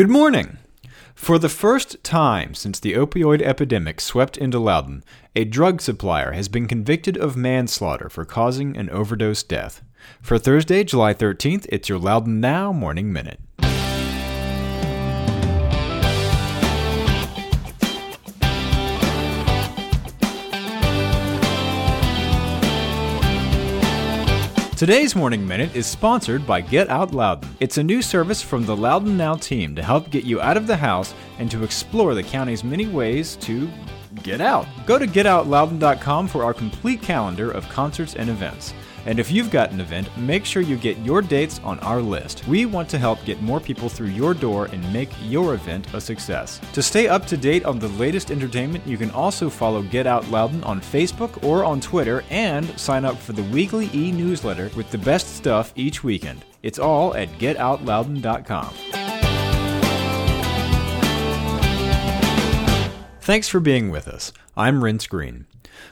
Good morning. For the first time since the opioid epidemic swept into Loudoun, a drug supplier has been convicted of manslaughter for causing an overdose death. For Thursday, July 13th, it's your Loudoun Now Morning Minute. Today's Morning Minute is sponsored by Get Out Loudoun. It's a new service from the Loudoun Now team to help get you out of the house and to explore the county's many ways to get out. Go to getoutloudoun.com for our complete calendar of concerts and events. And if you've got an event, make sure you get your dates on our list. We want to help get more people through your door and make your event a success. To stay up to date on the latest entertainment, you can also follow Get Out Loudoun on Facebook or on Twitter and sign up for the weekly e newsletter with the best stuff each weekend. It's all at getoutloudoun.com. Thanks for being with us. I'm Renss Greene.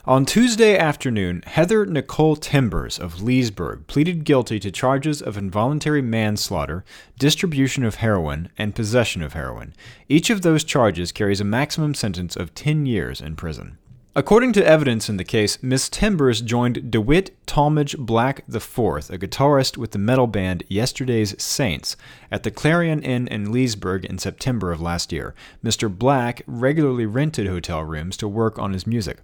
On Tuesday afternoon, Heather Nicole Timbers of Leesburg pleaded guilty to charges of involuntary manslaughter, distribution of heroin, and possession of heroin. Each of those charges carries a maximum sentence of 10 years in prison. According to evidence in the case, Miss Timbers joined DeWitt Talmage Black IV, a guitarist with the metal band Yesterday's Saints, at the Clarion Inn in Leesburg in September of last year. Mr. Black regularly rented hotel rooms to work on his music.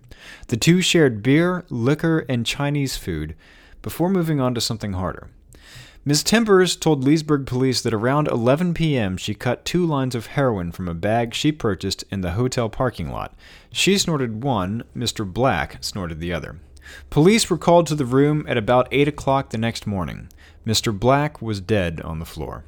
The two shared beer, liquor, and Chinese food before moving on to something harder. Ms. Timbers told Leesburg police that around 11 p.m. she cut two lines of heroin from a bag she purchased in the hotel parking lot. She snorted one, Mr. Black snorted the other. Police were called to the room at about 8 o'clock the next morning. Mr. Black was dead on the floor.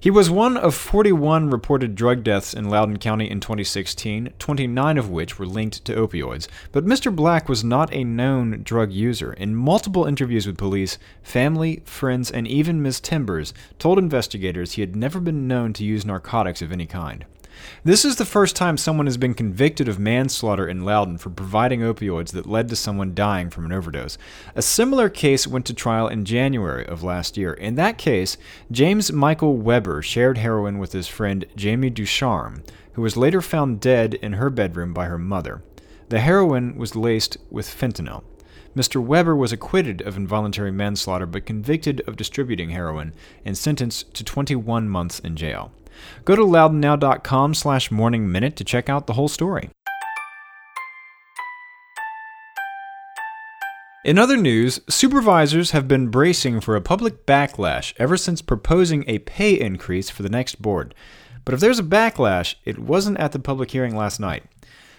He was one of 41 reported drug deaths in Loudoun County in 2016, 29 of which were linked to opioids. But Mr. Black was not a known drug user. In multiple interviews with police, family, friends, and even Ms. Timbers told investigators he had never been known to use narcotics of any kind. This is the first time someone has been convicted of manslaughter in Loudoun for providing opioids that led to someone dying from an overdose. A similar case went to trial in January of last year. In that case, James Michael Weber shared heroin with his friend Jamie Ducharme, who was later found dead in her bedroom by her mother. The heroin was laced with fentanyl. Mr. Weber was acquitted of involuntary manslaughter but convicted of distributing heroin and sentenced to 21 months in jail. Go to loudounnow.com slash morning minute to check out the whole story. In other news, supervisors have been bracing for a public backlash ever since proposing a pay increase for the next board. But if there's a backlash, it wasn't at the public hearing last night.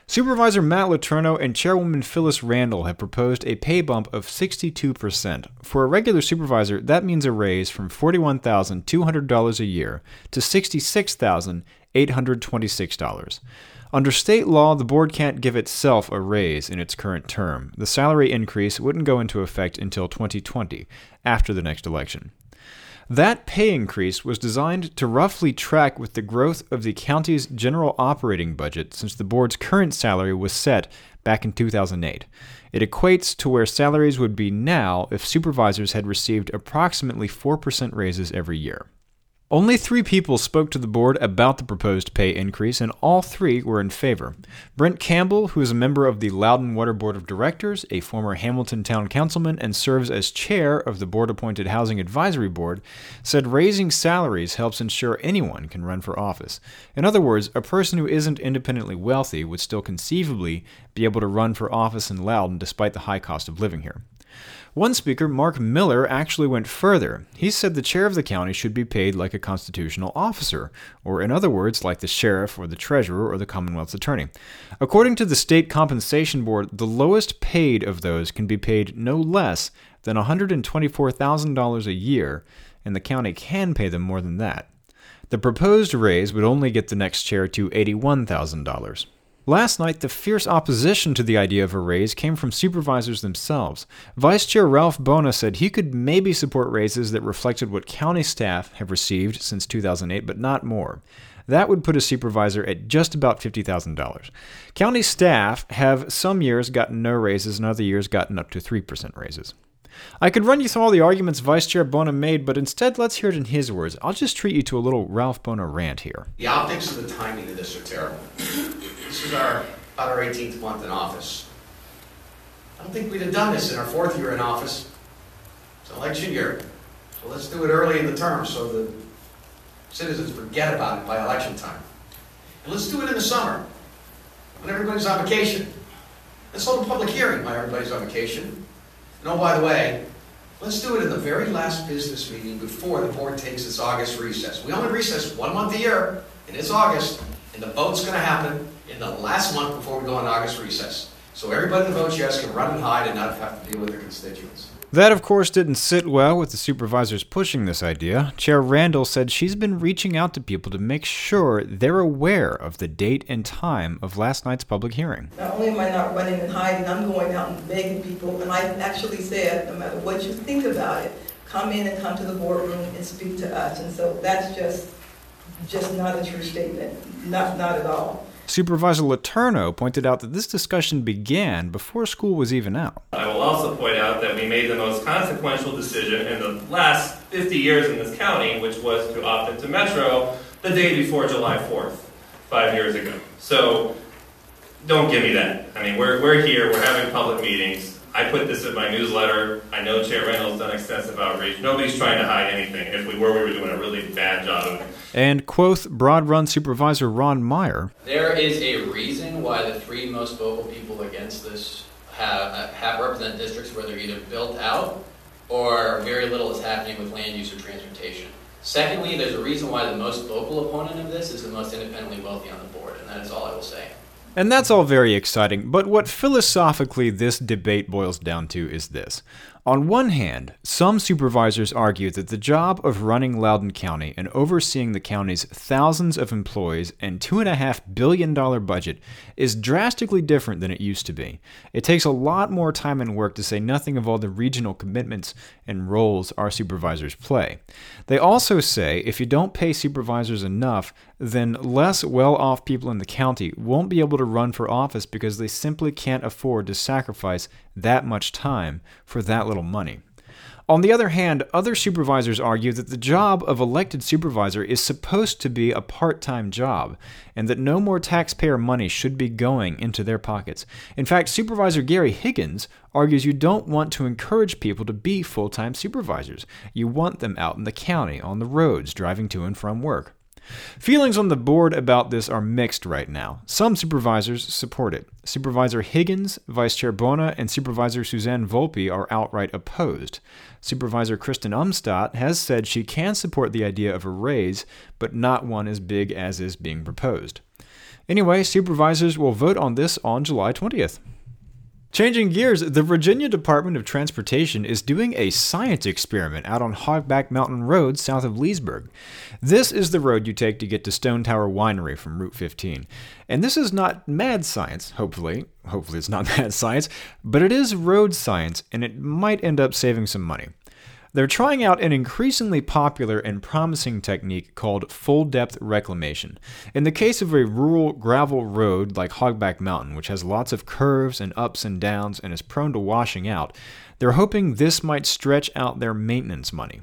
Supervisor Matt Letourneau and Chairwoman Phyllis Randall have proposed a pay bump of 62%. For a regular supervisor, that means a raise from $41,200 a year to $66,826. Under state law, the board can't give itself a raise in its current term. The salary increase wouldn't go into effect until 2020, after the next election. That pay increase was designed to roughly track with the growth of the county's general operating budget since the board's current salary was set back in 2008. It equates to where salaries would be now if supervisors had received approximately 4% raises every year. Only three people spoke to the board about the proposed pay increase, and all three were in favor. Brent Campbell, who is a member of the Loudoun Water Board of Directors, a former Hamilton Town Councilman, and serves as chair of the board appointed Housing Advisory Board, said raising salaries helps ensure anyone can run for office. In other words, a person who isn't independently wealthy would still conceivably be able to run for office in Loudoun despite the high cost of living here. One speaker, Mark Miller, actually went further. He said the chair of the county should be paid like a constitutional officer, or in other words, like the sheriff or the treasurer or the Commonwealth's attorney. According to the State Compensation Board, the lowest paid of those can be paid no less than $124,000 a year, and the county can pay them more than that. The proposed raise would only get the next chair to $81,000. Last night, the fierce opposition to the idea of a raise came from supervisors themselves. Vice Chair Ralph Buona said he could maybe support raises that reflected what county staff have received since 2008, but not more. That would put a supervisor at just about $50,000. County staff have some years gotten no raises and other years gotten up to 3% raises. I could run you through all the arguments Vice Chair Buona made, but instead let's hear it in his words. I'll just treat you to a little Ralph Buona rant here. The optics and the timing of this are terrible. This is our about our 18th month in office. I don't think we'd have done this in our fourth year in office. It's election year. So let's do it early in the term so the citizens forget about it by election time. And let's do it in the summer when everybody's on vacation. Let's hold a public hearing while everybody's on vacation. And oh, by the way, let's do it in the very last business meeting before the board takes its August recess. We only recess one month a year, and it's August, and the vote's going to happen in the last month before we go on August recess. So everybody that votes yes can run and hide and not have to deal with their constituents. That, of course, didn't sit well with the supervisors pushing this idea. Chair Randall said she's been reaching out to people to make sure they're aware of the date and time of last night's public hearing. Not only am I not running and hiding, I'm going out and begging people, and I actually said, no matter what you think about it, come in and come to the boardroom and speak to us. And so that's just, just not a true statement, not, not at all. Supervisor Letourneau pointed out that this discussion began before school was even out. I will also point out that we made the most consequential decision in the last 50 years in this county, which was to opt into Metro the day before July 4th, five years ago. So don't give me that. I mean, we're, we're here, we're having public meetings. I put this in my newsletter. I know Chair Randall's done extensive outreach. Nobody's trying to hide anything. If we were, we were doing a really bad job of it. And quoth Broad Run Supervisor Ron Meyer. There is a reason why the three most vocal people against this have, have represent districts where they're either built out or very little is happening with land use or transportation. Secondly, there's a reason why the most vocal opponent of this is the most independently wealthy on the board, and that is all I will say. And that's all very exciting, but what philosophically this debate boils down to is this. On one hand, some supervisors argue that the job of running Loudoun County and overseeing the county's thousands of employees and $2.5 billion budget is drastically different than it used to be. It takes a lot more time and work to say nothing of all the regional commitments and roles our supervisors play. They also say if you don't pay supervisors enough, then less well off people in the county won't be able to run for office because they simply can't afford to sacrifice that much time for that little money. On the other hand, other supervisors argue that the job of elected supervisor is supposed to be a part time job, and that no more taxpayer money should be going into their pockets. In fact, Supervisor Gary Higgins argues you don't want to encourage people to be full time supervisors. You want them out in the county, on the roads, driving to and from work. Feelings on the board about this are mixed right now. Some supervisors support it. Supervisor Higgins, Vice Chair Buona, and Supervisor Suzanne Volpe are outright opposed. Supervisor Kristen Umstattd has said she can support the idea of a raise, but not one as big as is being proposed. Anyway, supervisors will vote on this on July 20th. Changing gears, the Virginia Department of Transportation is doing a science experiment out on Hogback Mountain Road south of Leesburg. This is the road you take to get to Stone Tower Winery from Route 15. And this is not mad science, hopefully. Hopefully, it's not mad science, but it is road science, and it might end up saving some money. They're trying out an increasingly popular and promising technique called full depth reclamation. In the case of a rural gravel road like Hogback Mountain, which has lots of curves and ups and downs and is prone to washing out, they're hoping this might stretch out their maintenance money.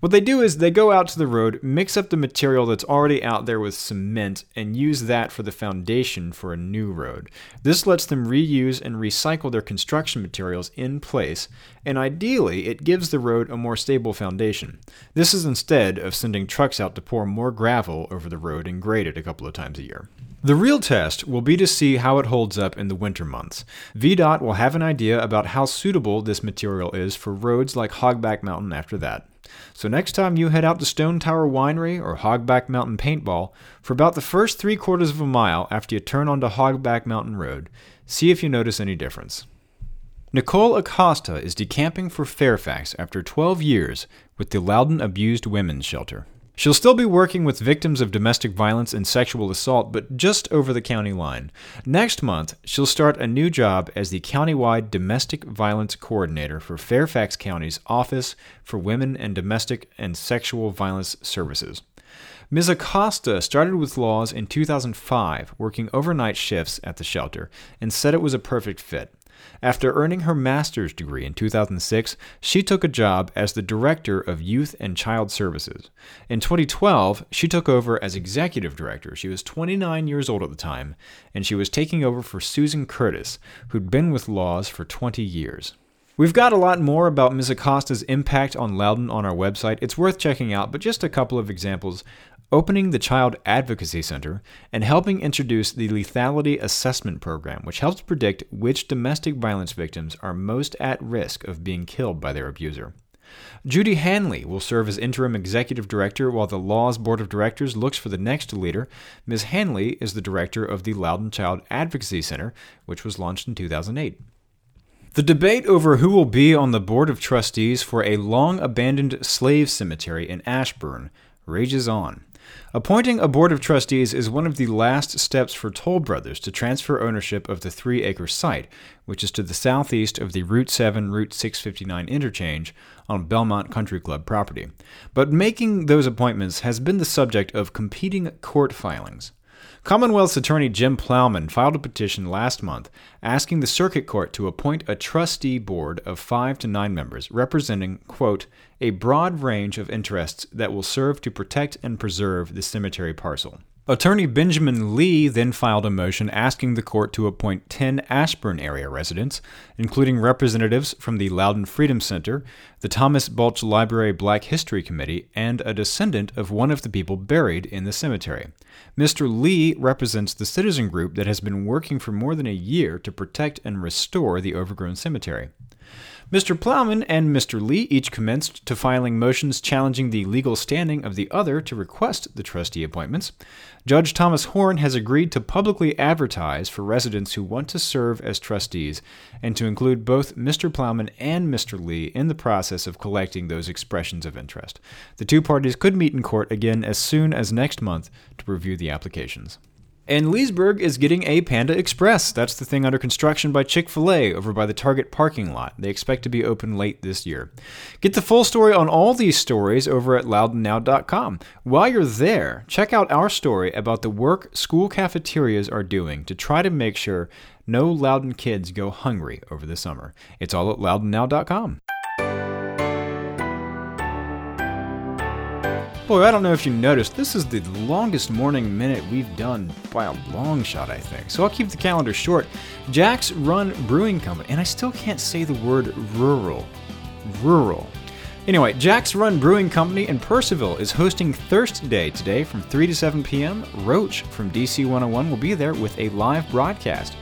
What they do is they go out to the road, mix up the material that's already out there with cement, and use that for the foundation for a new road. This lets them reuse and recycle their construction materials in place, and ideally, it gives the road a more stable foundation. This is instead of sending trucks out to pour more gravel over the road and grade it a couple of times a year. The real test will be to see how it holds up in the winter months. VDOT will have an idea about how suitable this material is for roads like Hogback Mountain after that. So next time you head out to Stone Tower Winery or Hogback Mountain Paintball, for about the first three quarters of a mile after you turn onto Hogback Mountain Road, see if you notice any difference. Nicole Acosta is decamping for Fairfax after 12 years with the Loudoun Abused Women's Shelter. She'll still be working with victims of domestic violence and sexual assault, but just over the county line. Next month, she'll start a new job as the countywide domestic violence coordinator for Fairfax County's Office for Women and Domestic and Sexual Violence Services. Ms. Acosta started with LAWS in 2005, working overnight shifts at the shelter, and said it was a perfect fit. After earning her master's degree in 2006, she took a job as the Director of Youth and Child Services. In 2012, she took over as Executive Director. She was 29 years old at the time, and she was taking over for Susan Curtis, who'd been with LAWS for 20 years. We've got a lot more about Ms. Acosta's impact on Loudoun on our website. It's worth checking out, but just a couple of examples opening the Child Advocacy Center, and helping introduce the Lethality Assessment Program, which helps predict which domestic violence victims are most at risk of being killed by their abuser. Judy Hanley will serve as interim executive director while the LAWS Board of Directors looks for the next leader. Ms. Hanley is the director of the Loudoun Child Advocacy Center, which was launched in 2008. The debate over who will be on the Board of Trustees for a long abandoned slave cemetery in Ashburn rages on. Appointing a board of trustees is one of the last steps for Toll Brothers to transfer ownership of the three acre site, which is to the southeast of the Route 7 Route 659 interchange on Belmont Country Club property. But making those appointments has been the subject of competing court filings. Commonwealth's attorney Jim Plowman filed a petition last month asking the circuit court to appoint a trustee board of five to nine members representing, quote, a broad range of interests that will serve to protect and preserve the cemetery parcel. Attorney Benjamin Lee then filed a motion asking the court to appoint 10 Ashburn area residents, including representatives from the Loudoun Freedom Center, the Thomas Balch Library Black History Committee, and a descendant of one of the people buried in the cemetery. Mr. Lee represents the citizen group that has been working for more than a year to protect and restore the overgrown cemetery. Mr. Plowman and Mr. Lee each commenced to filing motions challenging the legal standing of the other to request the trustee appointments. Judge Thomas Horn has agreed to publicly advertise for residents who want to serve as trustees and to include both Mr. Plowman and Mr. Lee in the process of collecting those expressions of interest. The two parties could meet in court again as soon as next month to review the applications. And Leesburg is getting a Panda Express. That's the thing under construction by Chick fil A over by the Target parking lot. They expect to be open late this year. Get the full story on all these stories over at loudounnow.com. While you're there, check out our story about the work school cafeterias are doing to try to make sure no Loudoun kids go hungry over the summer. It's all at loudounnow.com. Boy, I don't know if you noticed, this is the longest morning minute we've done by a long shot, I think. So I'll keep the calendar short. Jack's Run Brewing Company, and I still can't say the word rural. Rural. Anyway, Jack's Run Brewing Company in Purcellville is hosting Thirst Day today from 3 to 7 p.m. Roach from DC 101 will be there with a live broadcast.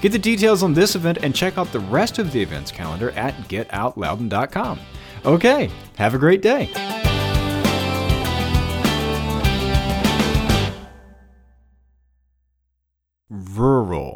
Get the details on this event and check out the rest of the events calendar at getoutloudoun.com. Okay, have a great day. Rural.